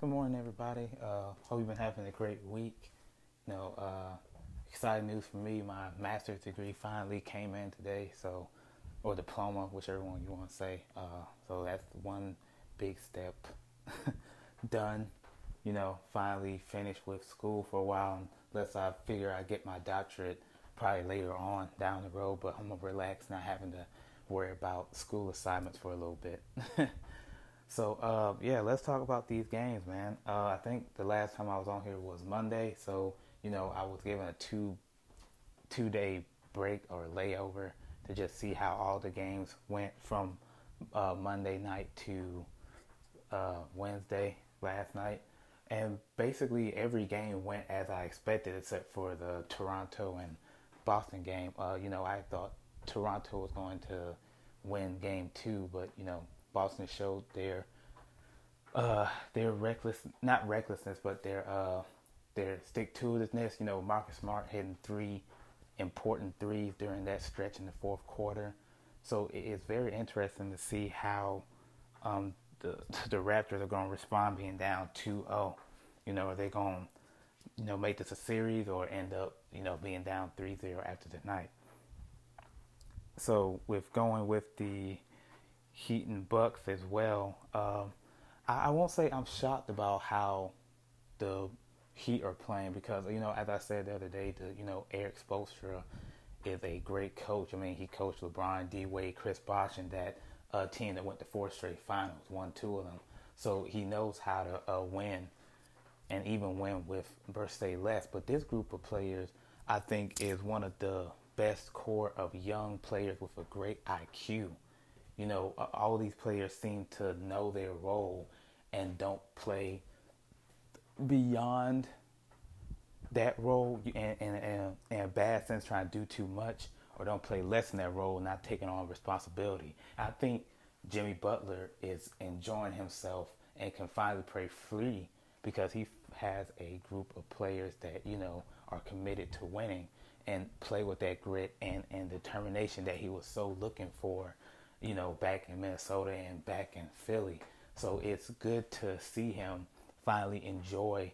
Good morning, everybody. Uh, hope you've been having a great week. You know, uh, exciting news for me. My master's degree finally came in today, so or diploma, whichever one you want to say. Uh, so that's one big step done. You know, finally finished with school for a while, unless I figure I get my doctorate probably later on down the road. But I'm gonna relax, not having to worry about school assignments for a little bit. So uh, yeah, let's talk about these games, man. Uh, I think the last time I was on here was Monday, so you know I was given a two two day break or layover to just see how all the games went from uh, Monday night to uh, Wednesday last night, and basically every game went as I expected, except for the Toronto and Boston game. Uh, you know, I thought Toronto was going to win game two, but you know Boston showed their uh, their reckless, not recklessness, but their uh, their stick to itiveness. You know, Marcus Smart hitting three important threes during that stretch in the fourth quarter. So it is very interesting to see how um, the the Raptors are going to respond being down 2-0. You know, are they going to you know make this a series or end up you know being down 3-0 after tonight? So with going with the Heat and Bucks as well. Um, I, I, won't say I'm shocked about how the Heat are playing because you know, as I said the other day, the you know Erik Spoelstra is a great coach. I mean, he coached LeBron, D Wade, Chris Bosh, and that uh, team that went to four straight finals, won two of them. So he knows how to uh, win, and even win with se less. But this group of players, I think, is one of the best core of young players with a great IQ you know, all these players seem to know their role and don't play beyond that role and in a bad sense trying to do too much or don't play less in that role not taking on responsibility. I think jimmy butler is enjoying himself and can finally play free because he has a group of players that you know are committed to winning and play with that grit and, and determination that he was so looking for you know, back in Minnesota and back in Philly. So it's good to see him finally enjoy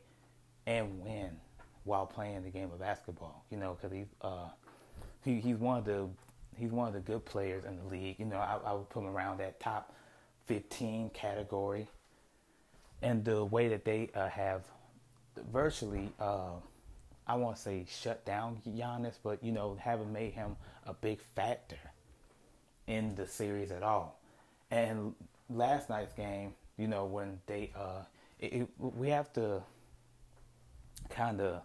and win while playing the game of basketball. You know, because he's uh, he, he's one of the he's one of the good players in the league. You know, I, I would put him around that top 15 category. And the way that they uh, have virtually, uh, I won't say shut down Giannis, but you know, haven't made him a big factor in the series at all. And last night's game, you know, when they, uh, it, it, we have to kind of,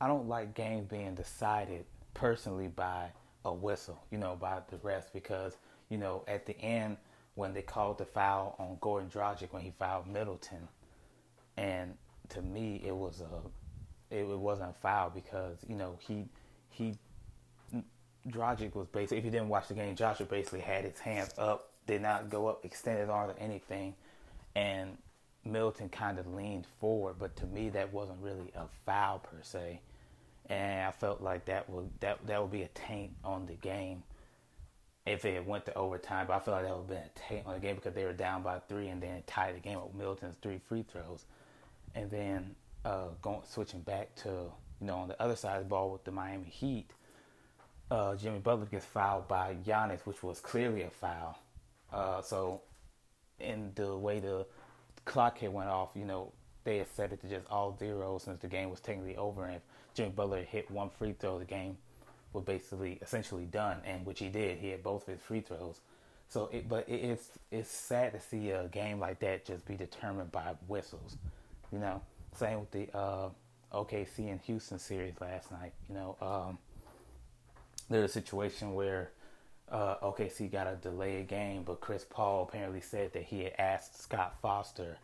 I don't like games being decided personally by a whistle, you know, by the refs because, you know, at the end when they called the foul on Goran Dragic when he fouled Middleton, and to me it was a, it, it wasn't a foul because you know he he Dragic was basically, if you didn't watch the game, Joshua basically had his hands up, did not go up, extended arms or anything, and Middleton kind of leaned forward. But to me, that wasn't really a foul per se, and I felt like that would that that would be a taint on the game if it went to overtime. But I feel like that would have been a taint on the game because they were down by three and then tied the game with Middleton's three free throws, and then uh, going switching back to you know on the other side of the ball with the Miami Heat uh, Jimmy Butler gets fouled by Giannis, which was clearly a foul. Uh, so, in the way the clock had went off, you know, they had set it to just all zeros since the game was technically over. And if Jimmy Butler hit one free throw, the game was basically essentially done, and which he did. He had both of his free throws. So, it, but it, it's it's sad to see a game like that just be determined by whistles. You know, same with the uh, OKC and Houston series last night. You know. Um, there's a situation where uh, OKC got to delay a game, but Chris Paul apparently said that he had asked Scott Foster,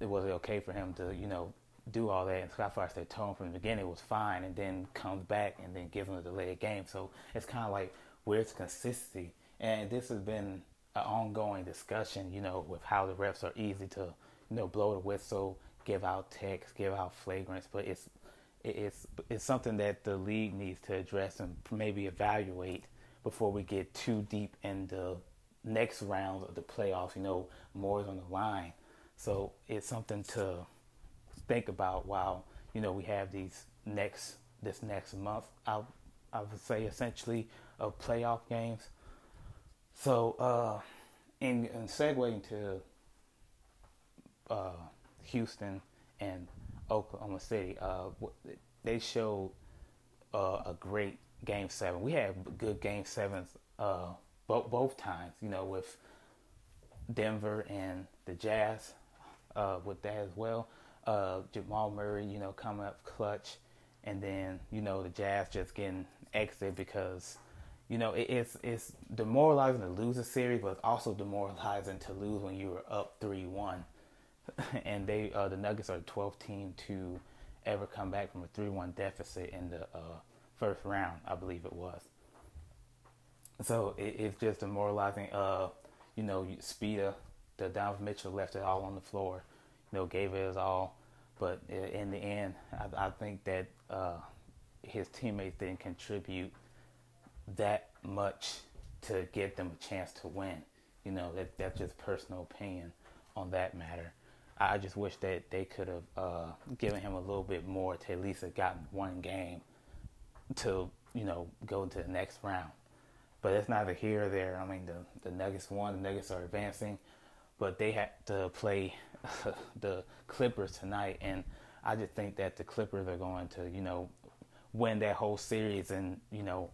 it was okay for him to, you know, do all that. And Scott Foster told him from the beginning it was fine, and then comes back and then gives him a delayed game. So it's kind of like where's consistency? And this has been an ongoing discussion, you know, with how the refs are easy to, you know, blow the whistle, give out techs, give out flagrants, but it's it's it's something that the league needs to address and maybe evaluate before we get too deep in the next round of the playoffs. You know, more is on the line. So it's something to think about while you know we have these next this next month. I I would say essentially of playoff games. So uh, in, in segueing to uh, Houston and Oklahoma City, uh, they showed uh, a great game seven. We had good game sevens uh, both both times. You know, with Denver and the Jazz, uh, with that as well. Uh, Jamal Murray, you know, coming up clutch, and then you know the Jazz just getting exited because you know it, it's it's demoralizing to lose a series, but it's also demoralizing to lose when you were up three one. and they uh, the Nuggets are the 12th team to ever come back from a three one deficit in the uh, first round, I believe it was. So it, it's just demoralizing. Uh, you know, Spida, the Donovan Mitchell left it all on the floor. You know, gave it his all, but in the end, I, I think that uh, his teammates didn't contribute that much to get them a chance to win. You know, that that's just personal opinion on that matter. I just wish that they could have uh, given him a little bit more to at least have gotten one game to you know go into the next round. But it's neither here or there. I mean, the the Nuggets won. The Nuggets are advancing, but they had to play the Clippers tonight, and I just think that the Clippers are going to you know win that whole series and you know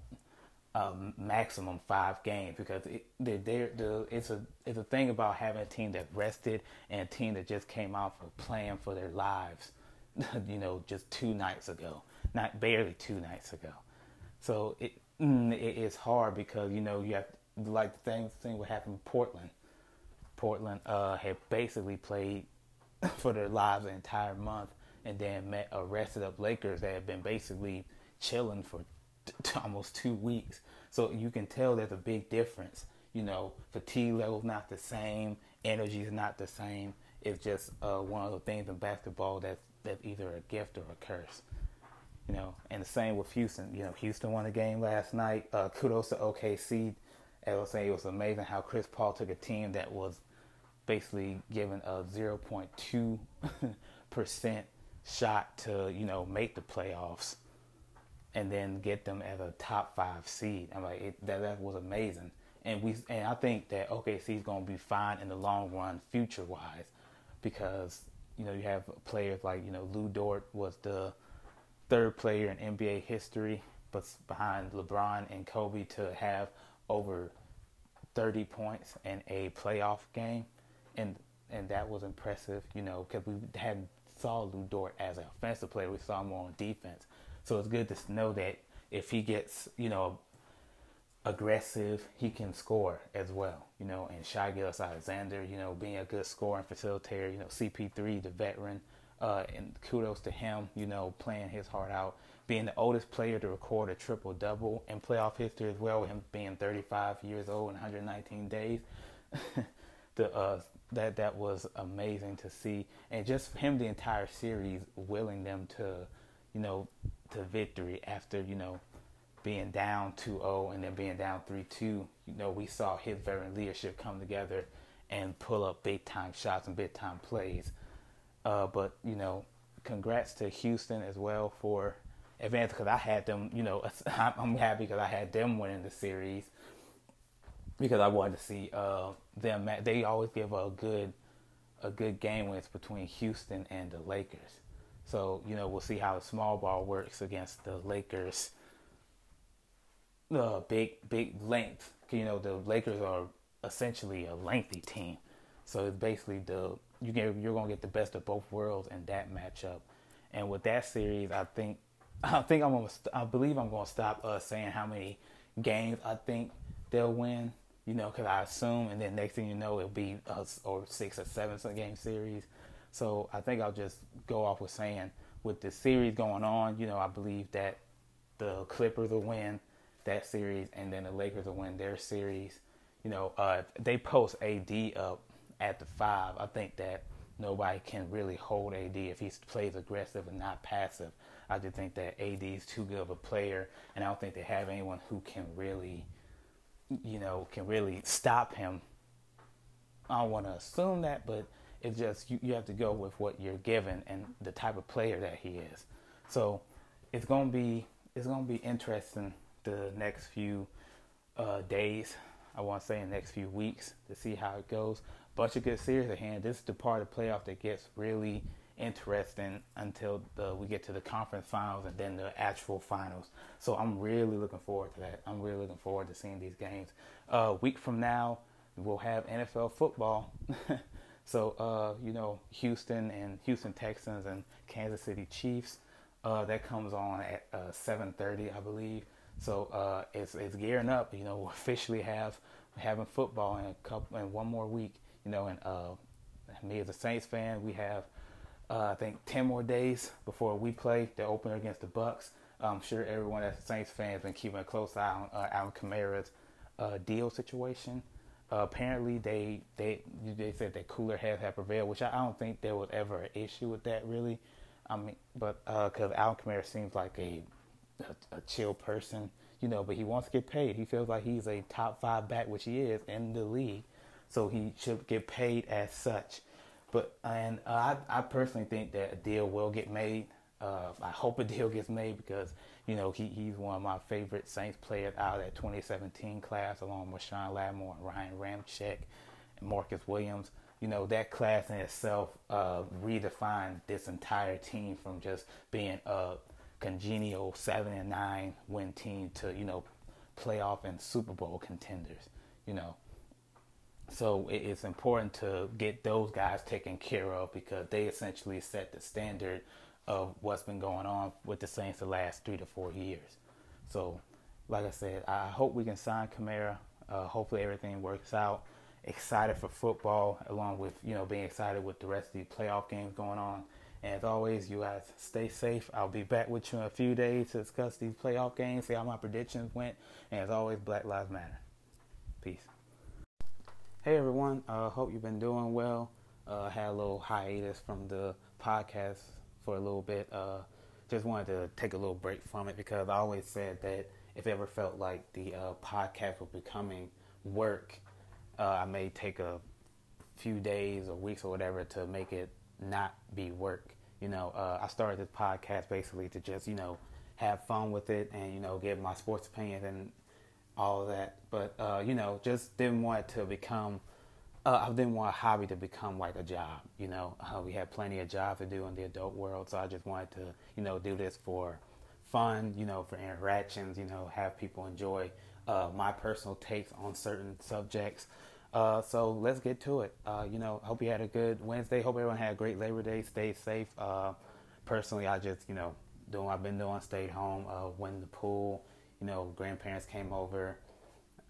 um, maximum five games because it, they're, they're, it's a it's a thing about having a team that rested and a team that just came out for playing for their lives, you know, just two nights ago not barely two nights ago. So it mm, it is hard because you know you have like the thing thing what happened in Portland. Portland uh, had basically played for their lives the entire month, and then met a rested up Lakers that had been basically chilling for t- almost two weeks. So you can tell there's a big difference. You know, fatigue level's not the same, energy is not the same. It's just uh, one of the things in basketball that's that's either a gift or a curse. You know, and the same with Houston. You know, Houston won the game last night. Uh, kudos to OKC. As I was saying, it was amazing how Chris Paul took a team that was basically given a 0.2 percent shot to you know make the playoffs, and then get them as a top five seed. I'm like, it, that that was amazing. And we and I think that OKC is going to be fine in the long run, future wise, because you know you have players like you know Lu Dort was the third player in NBA history, but behind LeBron and Kobe to have over 30 points in a playoff game, and and that was impressive, you know, because we hadn't saw Lu Dort as an offensive player, we saw him more on defense. So it's good to know that if he gets, you know, aggressive, he can score as well, you know. And Shai Gilgeous-Alexander, you know, being a good scorer and facilitator, you know, CP3, the veteran, uh, and kudos to him, you know, playing his heart out, being the oldest player to record a triple double in playoff history as well, him being 35 years old and 119 days. the uh, that that was amazing to see, and just him the entire series willing them to, you know, to victory after you know being down 2-0 and then being down 3-2. You know, we saw his veteran leadership come together and pull up big time shots and big time plays. Uh, but you know, congrats to Houston as well for advance because I had them. You know, I'm happy because I had them winning the series because I wanted to see uh, them. They always give a good a good game when it's between Houston and the Lakers. So you know, we'll see how the small ball works against the Lakers. The uh, big big length. You know, the Lakers are essentially a lengthy team. So it's basically the you get you're gonna get the best of both worlds in that matchup. And with that series, I think I think I'm gonna I believe I'm gonna stop uh, saying how many games I think they'll win. You know, because I assume, and then next thing you know, it'll be a, or six or seven game series. So I think I'll just go off with saying, with the series going on, you know, I believe that the Clippers will win that series, and then the Lakers will win their series. You know, uh, they post AD up at the five, I think that nobody can really hold AD if he plays aggressive and not passive. I just think that AD is too good of a player, and I don't think they have anyone who can really, you know, can really stop him. I don't want to assume that, but It's just you, you have to go with what you're given and the type of player that he is. So it's gonna be it's gonna be interesting the next few uh, days. I want to say in the next few weeks to see how it goes. Bunch of good series at hand. This is the part of the playoff that gets really interesting until the, we get to the conference finals and then the actual finals. So I'm really looking forward to that. I'm really looking forward to seeing these games. A uh, week from now, we'll have NFL football. so uh, you know, Houston and Houston Texans and Kansas City Chiefs. Uh, that comes on at 7:30, uh, I believe. So uh, it's it's gearing up. You know, officially have having football in a couple in one more week. You know, and uh, me as a Saints fan, we have uh, I think 10 more days before we play the opener against the Bucs. I'm sure everyone that's a Saints fan has been keeping a close eye on Alvin Kamara's deal situation. Uh, apparently, they they they said that cooler heads have prevailed, which I, I don't think there was ever an issue with that really. I mean, but because uh, Alvin Kamara seems like a, a, a chill person, you know, but he wants to get paid. He feels like he's a top five back, which he is in the league, so he should get paid as such. But and uh, I, I personally think that a deal will get made. Uh, I hope a deal gets made because you know he, he's one of my favorite Saints players out of that 2017 class, along with Sean Lattimore and Ryan Ramczyk and Marcus Williams. You know that class in itself uh, redefined this entire team from just being a congenial seven and nine win team to you know playoff and Super Bowl contenders. You know, so it's important to get those guys taken care of because they essentially set the standard of what's been going on with the Saints the last three to four years. So, like I said, I hope we can sign Kamara. Uh, hopefully everything works out. Excited for football, along with you know being excited with the rest of the playoff games going on. And as always, you guys stay safe. I'll be back with you in a few days to discuss these playoff games, see how my predictions went. And as always, Black Lives Matter. Peace. Hey everyone, uh, hope you've been doing well. Uh, had a little hiatus from the podcast for a little bit. Uh, just wanted to take a little break from it because I always said that if it ever felt like the uh, podcast was becoming work, uh, I may take a few days or weeks or whatever to make it not be work. You know, uh, I started this podcast basically to just you know have fun with it and you know give my sports opinions and all that. But uh, you know, just didn't want it to become. Uh, I didn't want a hobby to become like a job. You know, uh, we had plenty of jobs to do in the adult world, so I just wanted to, you know, do this for fun. You know, for interactions. You know, have people enjoy uh, my personal takes on certain subjects. Uh, so let's get to it. Uh, you know, hope you had a good Wednesday. Hope everyone had a great Labor Day. Stay safe. personally, I just, you know, doing what I've been doing. Stayed home. went in the pool you know, grandparents came over,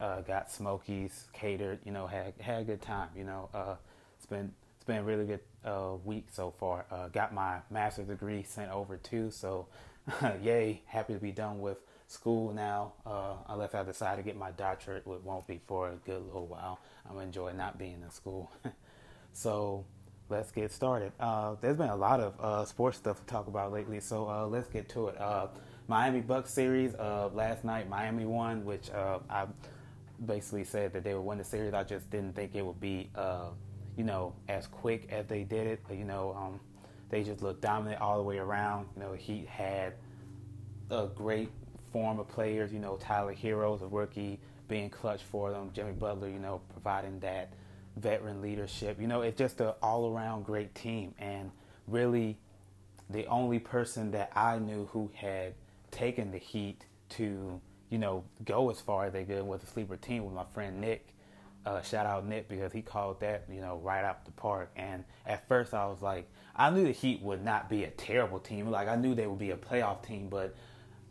uh, got Smokies catered. You know, had had a good time. You know, uh, it's been it's been a really good uh, week so far. Uh, got my master's degree sent over too. So, yay! Happy to be done with school now. Uh, unless I decide to get my doctorate, which won't be for a good little while. I'm enjoying not being in school. so let's get started. Uh, there's been a lot of sports stuff to talk about lately, so let's get to it. Miami Bucks series. Last night, Miami won, which I basically said that they would win the series. I just didn't think it would be, uh, you know, as quick as they did it. You know, um, they just looked dominant all the way around. You know, Heat had a great form of players. You know, Tyler Herro's a rookie, being clutch for them. Jimmy Butler, you know, providing that veteran leadership. You know, it's just an all-around great team, and really, the only person that I knew who had taken the Heat to, you know, go as far as they did with the sleeper team with my friend Nick. Uh, shout out Nick because he called that, you know, right out the park. And at first I was like, I knew the Heat would not be a terrible team. Like I knew they would be a playoff team, but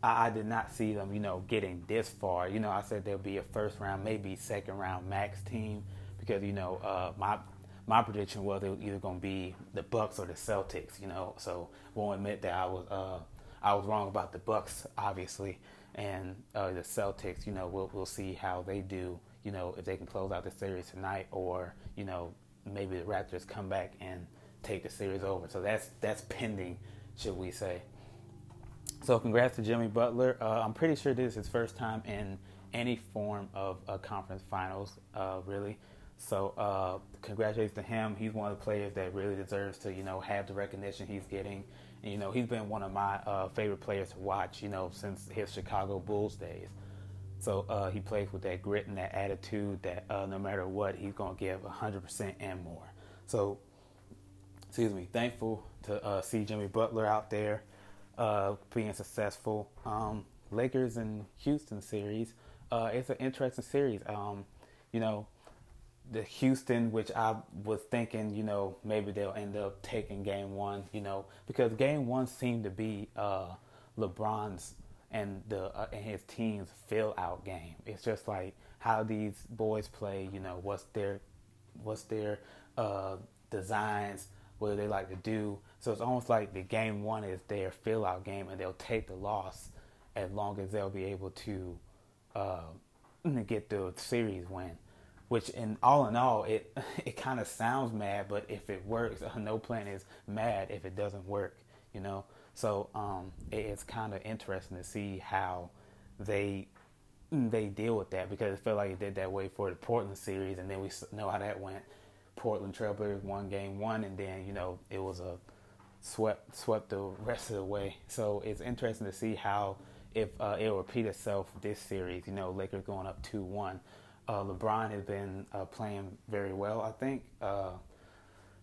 I, I did not see them, you know, getting this far. You know, I said they'll be a first round, maybe second round max team because you know uh, my my prediction was it was either going to be the Bucks or the Celtics. You know, so won't admit that I was uh, I was wrong about the Bucks, obviously, and uh, the Celtics. You know, we'll we'll see how they do. You know, if they can close out the series tonight, or you know, maybe the Raptors come back and take the series over. So that's that's pending, should we say? So congrats to Jimmy Butler. Uh, I'm pretty sure this is his first time in any form of a conference finals, uh, really. So uh, congratulations to him. He's one of the players that really deserves to, you know, have the recognition he's getting. And, you know, he's been one of my uh, favorite players to watch, you know, since his Chicago Bulls days. So uh, he plays with that grit and that attitude that uh, no matter what, he's going to give 100% and more. So, excuse me, thankful to uh, see Jimmy Butler out there uh, being successful. Um, Lakers and Houston series, uh, it's an interesting series. Um, you know, the Houston, which I was thinking, you know, maybe they'll end up taking game one, you know, because game one seemed to be uh, LeBron's and the uh, and his team's fill out game. It's just like how these boys play, you know, what's their what's their uh, designs, what do they like to do. So it's almost like the game one is their fill out game, and they'll take the loss as long as they'll be able to uh, get the series win which in all in all it it kind of sounds mad but if it works no plan is mad if it doesn't work you know? So um, it, it's kind of interesting to see how they they deal with that because it felt like it did that way for the Portland series and then we know how that went. Portland Trailblazers won game one and then you know it was a swept swept the rest of the way. So it's interesting to see how if uh, it'll repeat itself this series you know Lakers going up 2-1 uh, LeBron has been uh, playing very well. I think uh,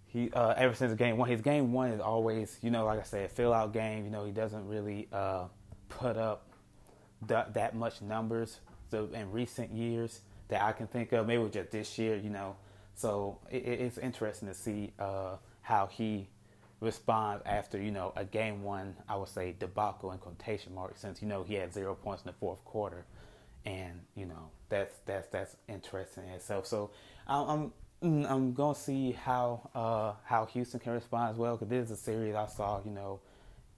he uh, ever since game one, his game one is always, you know, like I said, fill out game. You know, he doesn't really uh, put up that much numbers. So in recent years that I can think of, maybe just this year, you know. So it, it's interesting to see uh, how he responds after you know a game one. I would say debacle in quotation marks, since you know he had zero points in the fourth quarter and you know that's that's that's interesting in itself. So I'm I'm, I'm gonna see how uh, how Houston can respond as well because this is a series I saw. You know,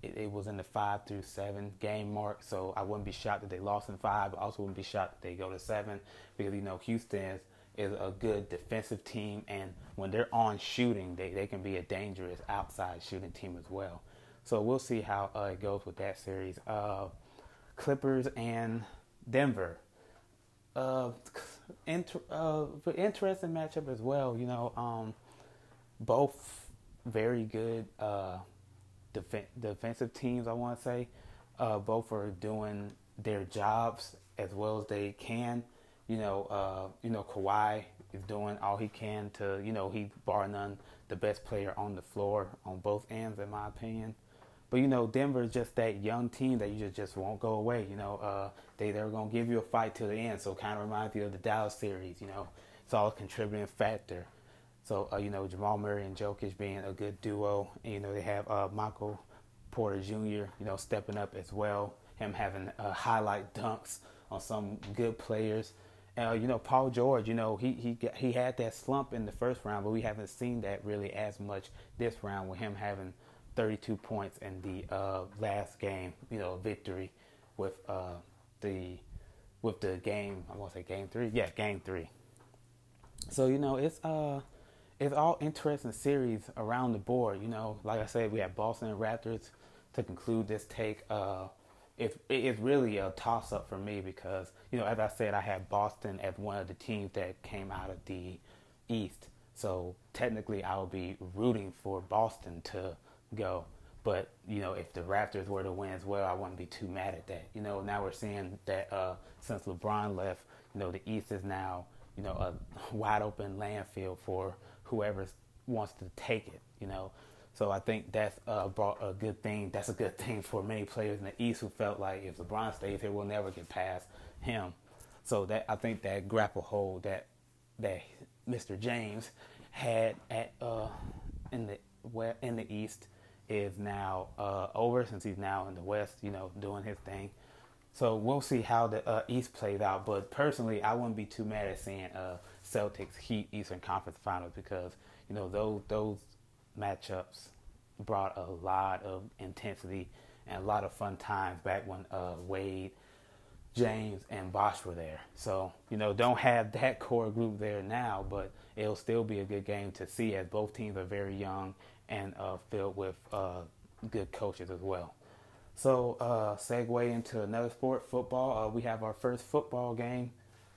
it, it, was in the five through seven game mark, so I wouldn't be shocked that they lost in five, but also wouldn't be shocked that they go to seven because you know Houston is, is a good defensive team, and when they're on shooting, they they can be a dangerous outside shooting team as well. So we'll see how uh, it goes with that series. Uh, Clippers and Denver. Uh, inter- uh, interesting matchup as well. You know, um, both very good uh, def- defensive teams. I want to say uh, both are doing their jobs as well as they can. You know, uh, you know Kawhi is doing all he can to. You know, he bar none the best player on the floor on both ends, in my opinion. But you know, Denver is just that young team that you just, just won't go away. You know, uh, they they're gonna give you a fight till the end. So kind of reminds you of the Dallas series. You know, it's all a contributing factor. So uh, you know, Jamal Murray and Jokic being a good duo. And, you know, they have uh, Michael Porter Jr. You know, stepping up as well. Him having uh, highlight dunks on some good players. Uh, you know, Paul George. You know, he he he had that slump in the first round, but we haven't seen that really as much this round with him having 32 points in the uh, last game, you know, victory with uh, the with the game. I want to say game three. Yeah, game three. So you know, it's uh, it's all interesting series around the board. You know, like I said, we have Boston and Raptors to conclude this take. Uh, it's it's really a toss up for me because you know, as I said, I have Boston as one of the teams that came out of the East. So technically, I will be rooting for Boston to go. But you know, if the Raptors were to win as well, I wouldn't be too mad at that. You know, now we're seeing that uh, since LeBron left, you know, the East is now you know a wide open landfill for whoever wants to take it. You know, so I think that's uh, brought a good thing. That's a good thing for many players in the East who felt like if LeBron stays here, we'll never get past him. So that I think that grapple hold that that Mr. James had at uh, in the in the East is now uh, over since he's now in the West, you know, doing his thing. So we'll see how the uh, East plays out. But personally, I wouldn't be too mad at seeing uh, Celtics Heat Eastern Conference Finals because you know those those matchups brought a lot of intensity and a lot of fun times back when uh, Wade, James, and Bosh were there. So you know, don't have that core group there now, but it'll still be a good game to see as both teams are very young and uh, filled with uh, good coaches as well. So, uh, segue into another sport, football. Uh, we have our first football game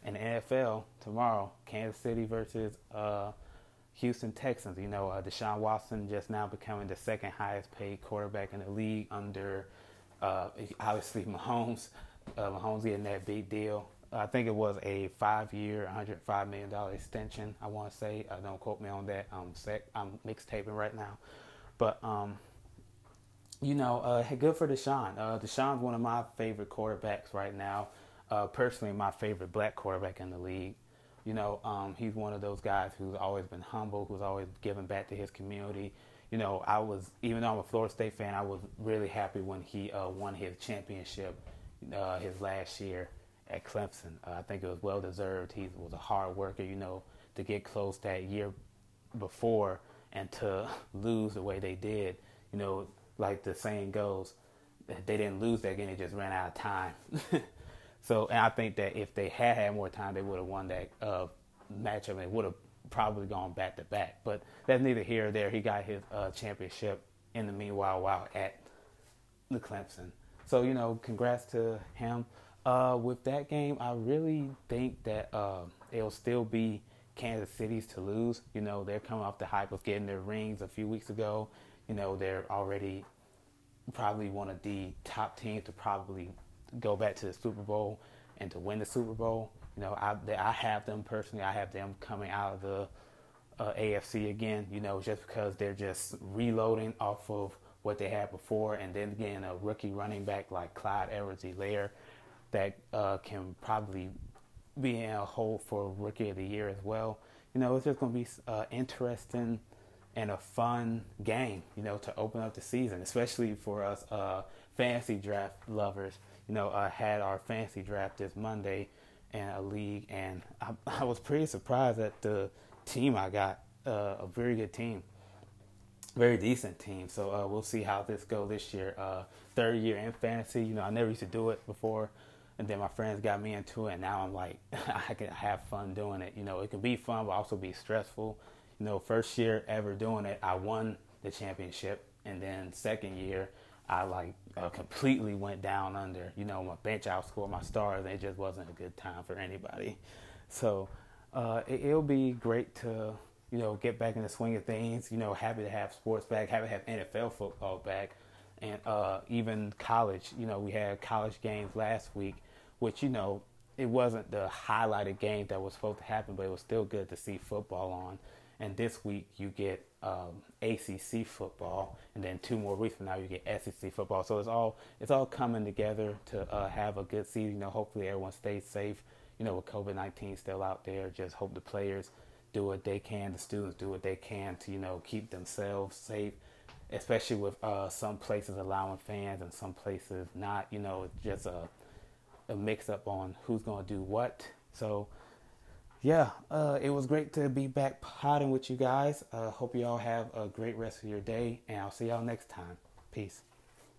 in the NFL tomorrow, Kansas City versus uh, Houston Texans. You know, uh, Deshaun Watson just now becoming the second highest paid quarterback in the league under obviously Mahomes. Uh, Mahomes getting that big deal. I think it was a five-year, $105 million extension. I want to say. Uh, don't quote me on that. I'm sec- I'm mixtaping right now, but um, you know, uh, good for Deshaun. Uh, Deshaun's one of my favorite quarterbacks right now. Uh, personally, my favorite black quarterback in the league. You know, um, he's one of those guys who's always been humble, who's always given back to his community. You know, I was even though I'm a Florida State fan, I was really happy when he uh, won his championship uh, his last year at Clemson. Uh, I think it was well deserved. He was a hard worker. You know, to get close that year before and to lose the way they did. You know, like the saying goes, they didn't lose that game; they just ran out of time. so, and I think that if they had had more time, they would have won that uh, matchup and would have probably gone back to back. But that's neither here or there. He got his uh, championship in the meanwhile while at the Clemson. So you know, congrats to him. Uh, with that game, I really think that uh, it'll still be Kansas City's to lose. You know, they're coming off the hype of getting their rings a few weeks ago. You know, they're already probably one of the top teams to probably go back to the Super Bowl and to win the Super Bowl. You know, I I have them personally. I have them coming out of the uh, AFC again. You know, just because they're just reloading off of what they had before, and then getting a rookie running back like Clyde Edwards-Helaire that uh, can probably be in a hole for rookie of the year as well. You know, it's just going to be uh, interesting and a fun game, you know, to open up the season, especially for us uh, fantasy draft lovers. You know, I had our fantasy draft this Monday in a league, and I, I was pretty surprised at the team I got. Uh, a very good team, very decent team. So uh, we'll see how this goes this year. Uh, third year in fantasy. You know, I never used to do it before, and then my friends got me into it. And now I'm like, I can have fun doing it. You know, it can be fun, but also be stressful you know, first year ever doing it, I won the championship, and then second year, I like uh, completely went down under. You know, my bench outscored my stars, and it just wasn't a good time for anybody. So uh, it, will be great to you know get back in the swing of things. You know, happy to have sports back, happy to have NFL football back, and uh, even college. You know, we had college games last week, which you know it wasn't the highlighted game that was supposed to happen, but it was still good to see football on. And this week you get um, ACC football, and then two more weeks from now you get SEC football. So it's all it's all coming together to uh, have a good season. You know, hopefully everyone stays safe. You know, with COVID nineteen still out there, just hope the players do what they can, the students do what they can to you know keep themselves safe. Especially with uh, some places allowing fans and some places not. You know, just a a mix up on who's going to do what. So yeah, uh, it was great to be back potting with you guys. Uh, hope you all have a great rest of your day, and I'll see y'all next time. Peace.